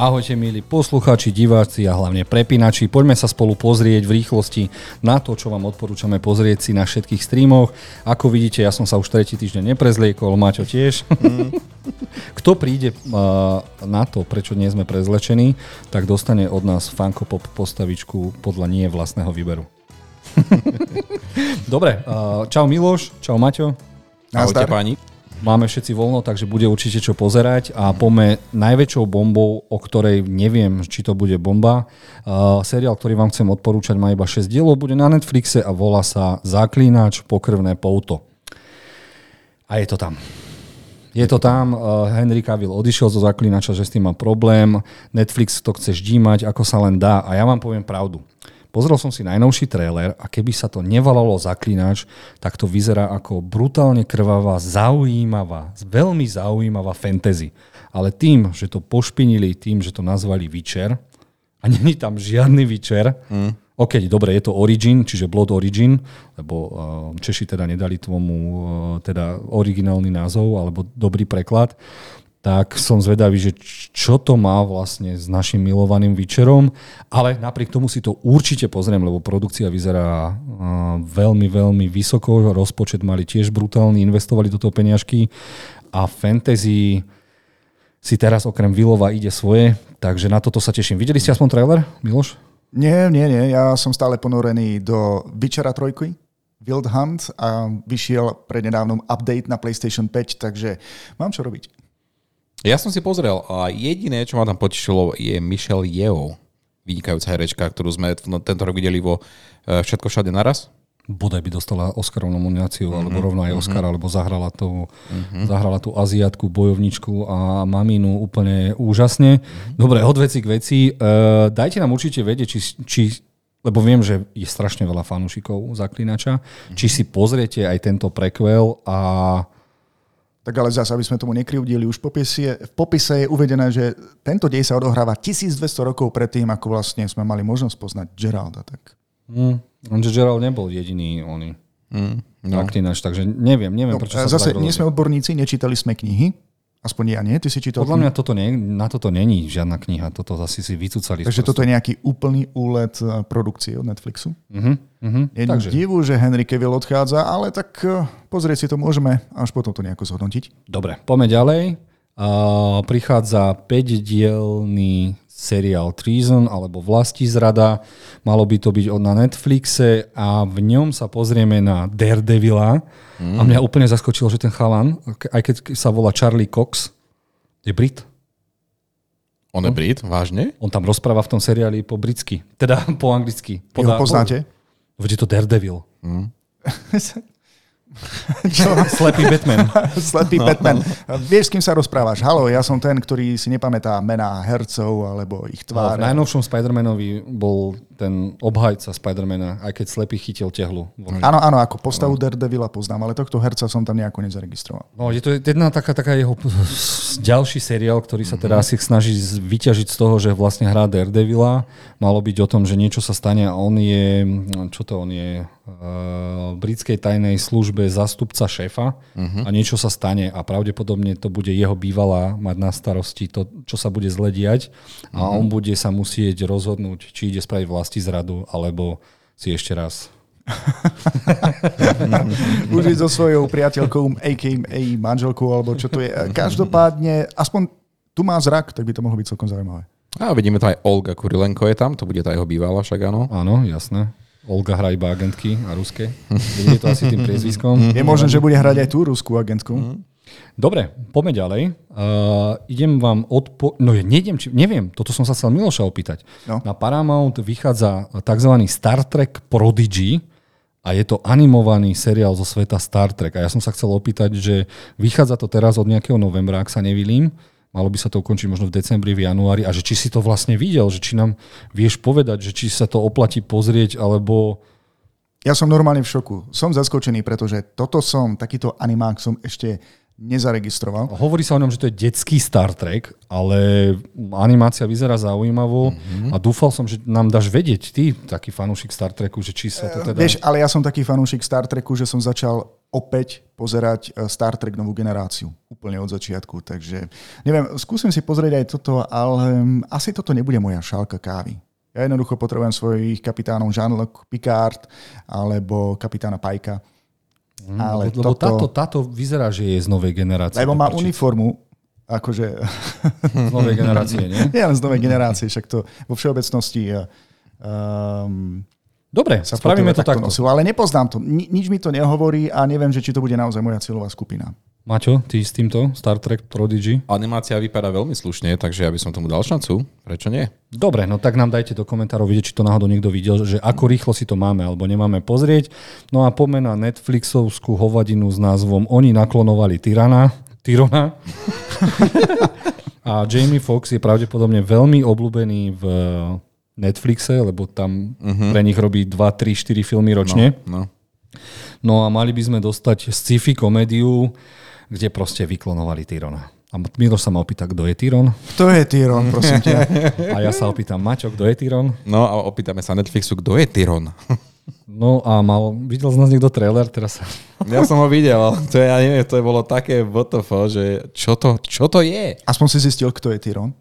Ahojte milí poslucháči, diváci a hlavne prepínači. Poďme sa spolu pozrieť v rýchlosti na to, čo vám odporúčame pozrieť si na všetkých streamoch. Ako vidíte, ja som sa už tretí týždeň neprezliekol, Maťo tiež. Mm. Kto príde uh, na to, prečo nie sme prezlečení, tak dostane od nás Funko Pop postavičku podľa nie vlastného výberu. Dobre, uh, čau Miloš, čau Maťo. Ahojte páni. Máme všetci voľno, takže bude určite čo pozerať a pome najväčšou bombou, o ktorej neviem, či to bude bomba. Uh, seriál, ktorý vám chcem odporúčať, má iba 6 dielov, bude na Netflixe a volá sa Zaklínač pokrvné pouto. A je to tam. Je to tam, uh, Henry Cavill odišiel zo Zaklínača, že s tým má problém, Netflix to chce ždímať, ako sa len dá a ja vám poviem pravdu. Pozrel som si najnovší trailer a keby sa to nevalalo zaklinač, tak to vyzerá ako brutálne krvavá, zaujímavá, veľmi zaujímavá fantasy. Ale tým, že to pošpinili, tým, že to nazvali Witcher, a není tam žiadny Witcher, mm. OK, dobre, je to Origin, čiže Blood Origin, lebo uh, Češi teda nedali tomu uh, teda originálny názov alebo dobrý preklad, tak som zvedavý, že čo to má vlastne s našim milovaným Witcherom, ale napriek tomu si to určite pozriem, lebo produkcia vyzerá veľmi, veľmi vysoko, rozpočet mali tiež brutálny, investovali do toho peniažky a fantasy si teraz okrem Vilova ide svoje, takže na toto sa teším. Videli ste aspoň trailer, Miloš? Nie, nie, nie, ja som stále ponorený do Witchera 3, Wild Hunt a vyšiel prednedávnom update na PlayStation 5, takže mám čo robiť. Ja som si pozrel a jediné, čo ma tam potešilo, je Michelle Yeoh, vynikajúca herečka, ktorú sme tento rok videli vo e, Všetko všade naraz. Bodaj by dostala Oscarovú nomináciu, mm-hmm, alebo rovno aj Oscar, mm-hmm. alebo zahrala, tú, mm-hmm. zahrala tú Aziatku, bojovničku a maminu úplne úžasne. Mm-hmm. Dobre, od veci k veci. Uh, dajte nám určite vedieť, či, či lebo viem, že je strašne veľa fanúšikov Zaklinača, mm-hmm. či si pozriete aj tento prequel a tak ale zase, aby sme tomu nekryvdili, už v popise, v popise je uvedené, že tento dej sa odohráva 1200 rokov predtým, ako vlastne sme mali možnosť poznať Geralda. Tak. Mm, že Gerald nebol jediný oný. Mm, no. Aktinač, takže neviem, neviem, no, prečo sa Zase nie sme odborníci, nečítali sme knihy, Aspoň ja nie, ty si čítal Podľa mňa toto nie, na toto není žiadna kniha, toto zase si vycúcali. Takže toto je nejaký úplný úlet eh, produkcie od Netflixu? Uh-huh, uh-huh. Je Takže. divu, že Henry Cavill odchádza, ale tak eh, pozrieť si to môžeme, až potom to nejako zhodnotiť. Dobre, poďme ďalej. Uh, prichádza 5-dielný seriál Treason alebo Vlasti zrada. Malo by to byť na Netflixe a v ňom sa pozrieme na Daredevila. Mm. A mňa úplne zaskočilo, že ten chalan, aj keď sa volá Charlie Cox, je Brit. On je Brit? Vážne? On tam rozpráva v tom seriáli po britsky. Teda po anglicky. Podá, ho poznáte? Veď je to Daredevil. Mm. Čo? Slepý Batman. Slepý no, Batman. No. Vieš, s kým sa rozprávaš? Halo, ja som ten, ktorý si nepamätá mená hercov alebo ich tváre. No, v najnovšom Spider-Manovi bol ten obhajca Spider-Mana, aj keď slepý chytil tehlu. Áno, áno, ako postavu no. Daredevila poznám, ale tohto herca som tam nejako nezaregistroval. No, je to jedna taká, taká jeho ďalší seriál, ktorý sa teda mm-hmm. asi snaží vyťažiť z toho, že vlastne hrá Daredevila. Malo byť o tom, že niečo sa stane a on je, čo to on je, v britskej tajnej službe zastupca šéfa uh-huh. a niečo sa stane a pravdepodobne to bude jeho bývalá mať na starosti to, čo sa bude zlediať a uh-huh. on bude sa musieť rozhodnúť, či ide spraviť vlasti zradu alebo si ešte raz Užiť so svojou priateľkou, a.k.a. manželkou, alebo čo to je. Každopádne, aspoň tu má zrak, tak by to mohlo byť celkom zaujímavé. A vidíme to aj Olga Kurilenko je tam, to bude tá jeho bývalá, však áno. Áno, jasné. Olga hrá iba agentky a ruské. Je to asi tým priezviskom. Je možné, že bude hrať aj tú ruskú agentku. Mhm. Dobre, poďme ďalej. Uh, idem vám odpo... No ja nejdem, či... neviem, toto som sa chcel Miloša opýtať. No. Na Paramount vychádza tzv. Star Trek Prodigy a je to animovaný seriál zo sveta Star Trek. A ja som sa chcel opýtať, že vychádza to teraz od nejakého novembra, ak sa nevilím. Malo by sa to ukončiť možno v decembri, v januári a že či si to vlastne videl, že či nám vieš povedať, že či sa to oplatí pozrieť, alebo... Ja som normálne v šoku. Som zaskočený, pretože toto som, takýto animák som ešte nezaregistroval. Hovorí sa o ňom, že to je detský Star Trek, ale animácia vyzerá zaujímavo mm-hmm. a dúfal som, že nám dáš vedieť, ty, taký fanúšik Star Treku, že či sa to teda... Vieš, ale ja som taký fanúšik Star Treku, že som začal opäť pozerať eh, Star Trek novú generáciu úplne od začiatku. Takže neviem, skúsim si pozrieť aj toto, ale asi toto nebude moja šálka kávy. Ja jednoducho potrebujem svojich kapitánov Jean-Luc Picard alebo kapitána Pajka. Mm, ale lebo toto... táto, táto vyzerá, že je z novej generácie. Lebo má uniformu, akože... Z novej generácie, nie? Nie z novej generácie, však to vo všeobecnosti um, Dobre, sa spravíme to takto. Nosil, ale nepoznám to. Ni- nič mi to nehovorí a neviem, že či to bude naozaj moja cieľová skupina. Maťo, ty s týmto Star Trek Prodigy? Animácia vypadá veľmi slušne, takže ja by som tomu dal šancu. Prečo nie? Dobre, no tak nám dajte do komentárov vidieť, či to náhodou niekto videl, že ako rýchlo si to máme alebo nemáme pozrieť. No a poďme na Netflixovskú hovadinu s názvom Oni naklonovali Tyrana. Tyrona. a Jamie Fox je pravdepodobne veľmi obľúbený v Netflixe, lebo tam uh-huh. pre nich robí 2, 3, 4 filmy ročne. No, no. No a mali by sme dostať sci-fi komédiu, kde proste vyklonovali Tyrona. A Miloš sa ma opýta, kto je Tyron. Kto je Tyron, prosím ťa? A ja sa opýtam, Maťo, kto je Tyron? No a opýtame sa Netflixu, kto je Tyron. No a mal, videl z nás niekto trailer teraz? Ja som ho videl, to, je, ja neviem, to je bolo také WTF, že čo to, čo to je? Aspoň si zistil, kto je Tyron?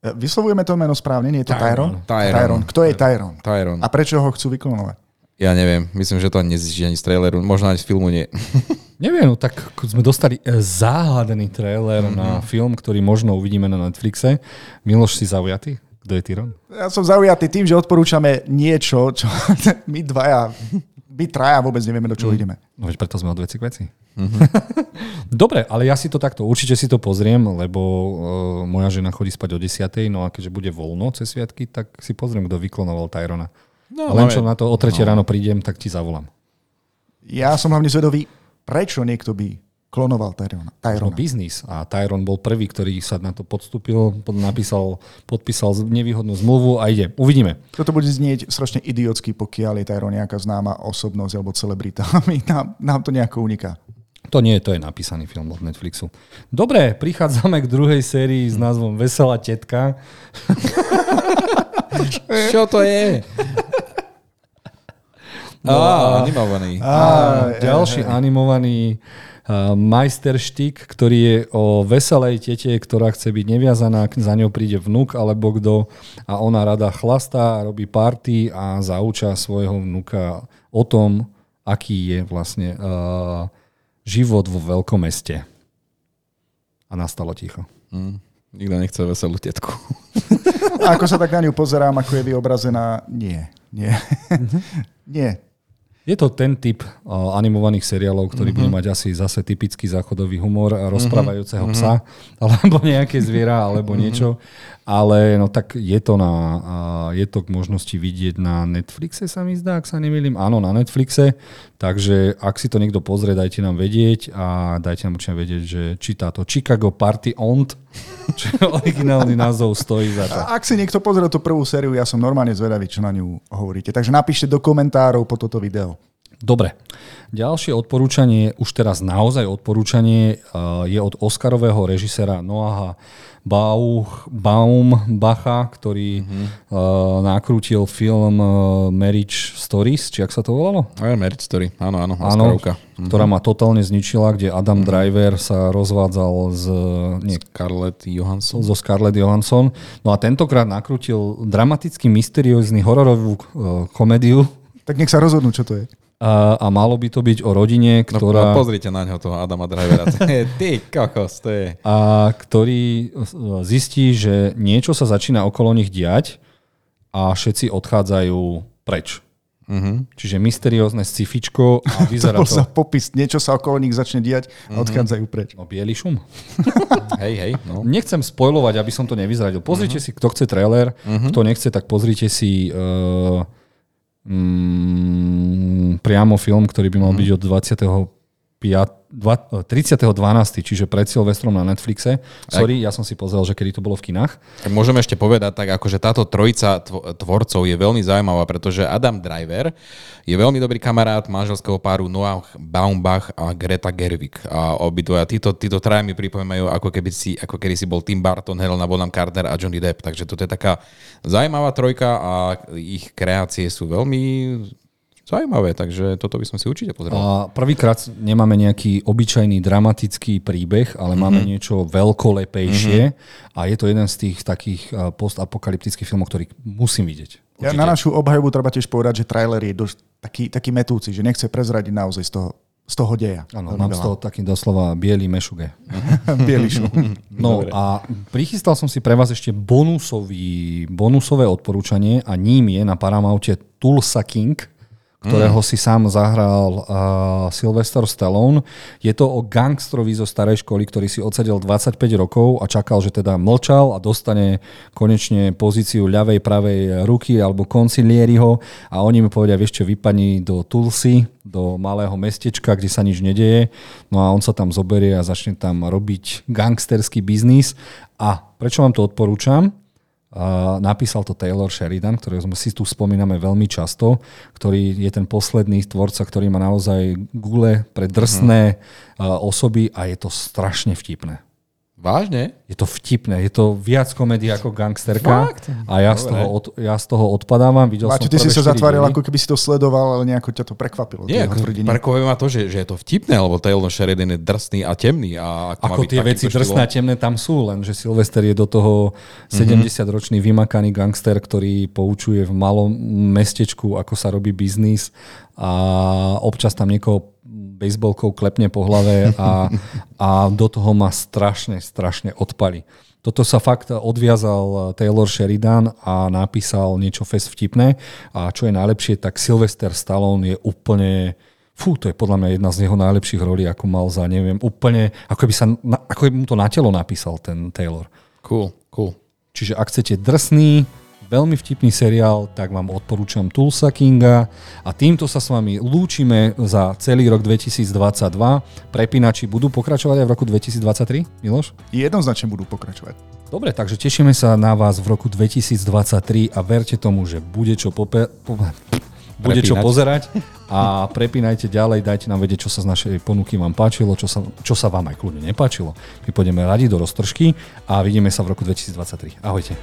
Vyslovujeme to meno správne, nie je to Tyron? Tyron. Tyron. Kto je Tyron? Tyron. A prečo ho chcú vyklonovať? Ja neviem, myslím, že to ani nezistí ani z traileru, možno ani z filmu nie. Neviem, no tak sme dostali e, záhadný trailer mm-hmm. na film, ktorý možno uvidíme na Netflixe. Miloš, si zaujatý? Kto je Tyron? Ja som zaujatý tým, že odporúčame niečo, čo my dvaja, my traja vôbec nevieme, do čoho mm. ideme. No veď preto sme od veci k veci. Mm-hmm. Dobre, ale ja si to takto, určite si to pozriem, lebo uh, moja žena chodí spať o 10. No a keďže bude voľno cez sviatky, tak si pozriem, kto vyklonoval Tyrona. No, len čo na to o 3 no. ráno prídem, tak ti zavolám. Ja som hlavne zvedový, prečo niekto by klonoval Tyrona. Tyrona. No, biznis. A Tyron bol prvý, ktorý sa na to podstúpil, napísal, podpísal nevýhodnú zmluvu a ide. Uvidíme. Toto bude znieť strašne idiotsky, pokiaľ je Tyron nejaká známa osobnosť alebo celebrita. nám, nám to nejako uniká. To nie, to je napísaný film od Netflixu. Dobre, prichádzame k druhej sérii s názvom Veselá tetka. Čo to je? No, a, animovaný. A, a, ďalší animovaný uh, majsterštík, ktorý je o veselej tete, ktorá chce byť neviazaná, za ňou príde vnúk alebo kto a ona rada chlastá, robí party a zauča svojho vnúka o tom, aký je vlastne uh, život vo veľkom meste. A nastalo ticho. Mm, nikto nechce veselú tetku. A ako sa tak na ňu pozerám, ako je vyobrazená, nie. Nie. Mhm. nie. Je to ten typ uh, animovaných seriálov, ktorý mm-hmm. bude mať asi zase typický záchodový humor a rozprávajúceho mm-hmm. psa, alebo nejaké zviera, alebo mm-hmm. niečo. Ale no tak je to, na, uh, je to k možnosti vidieť na Netflixe, sa mi zdá, ak sa nemýlim. Áno, na Netflixe. Takže ak si to niekto pozrie, dajte nám vedieť a dajte nám určite vedieť, že či táto Chicago Party Ont, čo originálny názov, stojí za to. Ak si niekto pozrie tú prvú sériu, ja som normálne zvedavý, čo na ňu hovoríte. Takže napíšte do komentárov po toto video. Dobre. Ďalšie odporúčanie, už teraz naozaj odporúčanie, eh, je od Oscarového režisera Noaha Bauch, Baumbacha, ktorý mm-hmm. uh, nakrútil film uh, Marriage Stories, či ak sa to volalo? Aj Marriage Story, áno, áno, áno mm-hmm. ktorá ma totálne zničila, kde Adam mm-hmm. Driver sa rozvádzal z... Nie, Scarlett Johansson. Zo Scarlett Johansson. No a tentokrát nakrútil dramaticky mysteriózny hororovú uh, komédiu. Tak nech sa rozhodnú, čo to je a, a malo by to byť o rodine, no, ktorá... No, pozrite na ňo toho Adama Drivera. Ty kokos, to je... A ktorý zistí, že niečo sa začína okolo nich diať a všetci odchádzajú preč. Uh-huh. Čiže mysteriózne scifičko a vyzerá to... To... popis, niečo sa okolo nich začne diať a uh-huh. odchádzajú preč. No biely šum. hej, hej. No. Nechcem spojovať, aby som to nevyzradil. Pozrite uh-huh. si, kto chce trailer, uh-huh. kto nechce, tak pozrite si... Uh, mm, priamo film, ktorý by mal byť od 30.12., čiže pred Silvestrom na Netflixe. Sorry, ja som si pozrel, že kedy to bolo v kinách. Tak môžeme ešte povedať tak, akože táto trojica tvorcov je veľmi zaujímavá, pretože Adam Driver je veľmi dobrý kamarát manželského páru Noah Baumbach a Greta Gerwig. A obidvoja, títo, títo traja mi pripomínajú, ako keby si, ako kedy si bol Tim Burton, Helena Bonham Carter a Johnny Depp. Takže toto je taká zaujímavá trojka a ich kreácie sú veľmi Zaujímavé, takže toto by som si určite pozrel. A prvýkrát nemáme nejaký obyčajný dramatický príbeh, ale mm-hmm. máme niečo veľkolepejšie mm-hmm. a je to jeden z tých takých postapokalyptických filmov, ktorý musím vidieť. Ja, na našu obhajobu treba tiež povedať, že trailer je dosť taký, taký metúci, že nechce prezradiť naozaj z toho, z toho deja. Áno, mám z toho taký doslova biely mešuge. biely šu. No Dobre. a prichystal som si pre vás ešte bonusový, bonusové odporúčanie a ním je na Paramounte Tulsa King ktorého mm. si sám zahral uh, Sylvester Stallone. Je to o gangstrovi zo starej školy, ktorý si odsedel 25 rokov a čakal, že teda mlčal a dostane konečne pozíciu ľavej, pravej ruky alebo koncilieriho a oni mi povedia, vieš čo, vypadni do Tulsy, do malého mestečka, kde sa nič nedeje. No a on sa tam zoberie a začne tam robiť gangsterský biznis. A prečo vám to odporúčam? Uh, napísal to Taylor Sheridan, ktorého si tu spomíname veľmi často, ktorý je ten posledný tvorca, ktorý má naozaj gule pre drsné uh, osoby a je to strašne vtipné. Vážne? Je to vtipné, je to viac komédia ako gangsterka Fakt? a ja z, toho od, ja z toho odpadávam. Videl som ty si sa zatváril, ako keby si to sledoval, ale nejako ťa to prekvapilo. Nie, ako prekvapuje ma to, že, že je to vtipné, lebo Taylor Sheridan je drsný a temný. A ako, ako tie veci drsné a temné tam sú, len že Sylvester je do toho 70-ročný vymakaný gangster, ktorý poučuje v malom mestečku, ako sa robí biznis a občas tam niekoho bejsbolkou klepne po hlave a, a do toho ma strašne, strašne odpali. Toto sa fakt odviazal Taylor Sheridan a napísal niečo fest vtipné a čo je najlepšie, tak Sylvester Stallone je úplne fú, to je podľa mňa jedna z jeho najlepších rolí, ako mal za, neviem, úplne, ako by, sa, ako by mu to na telo napísal ten Taylor. Cool, cool. Čiže ak chcete drsný, veľmi vtipný seriál, tak vám odporúčam Tulsa Kinga a týmto sa s vami lúčime za celý rok 2022. Prepínači budú pokračovať aj v roku 2023, Miloš? Jednoznačne budú pokračovať. Dobre, takže tešíme sa na vás v roku 2023 a verte tomu, že bude čo pope... Po... Bude čo pozerať a prepínajte ďalej, dajte nám vedieť, čo sa z našej ponuky vám páčilo, čo sa, čo sa vám aj kľudne nepáčilo. My pôjdeme radi do roztržky a vidíme sa v roku 2023. Ahojte.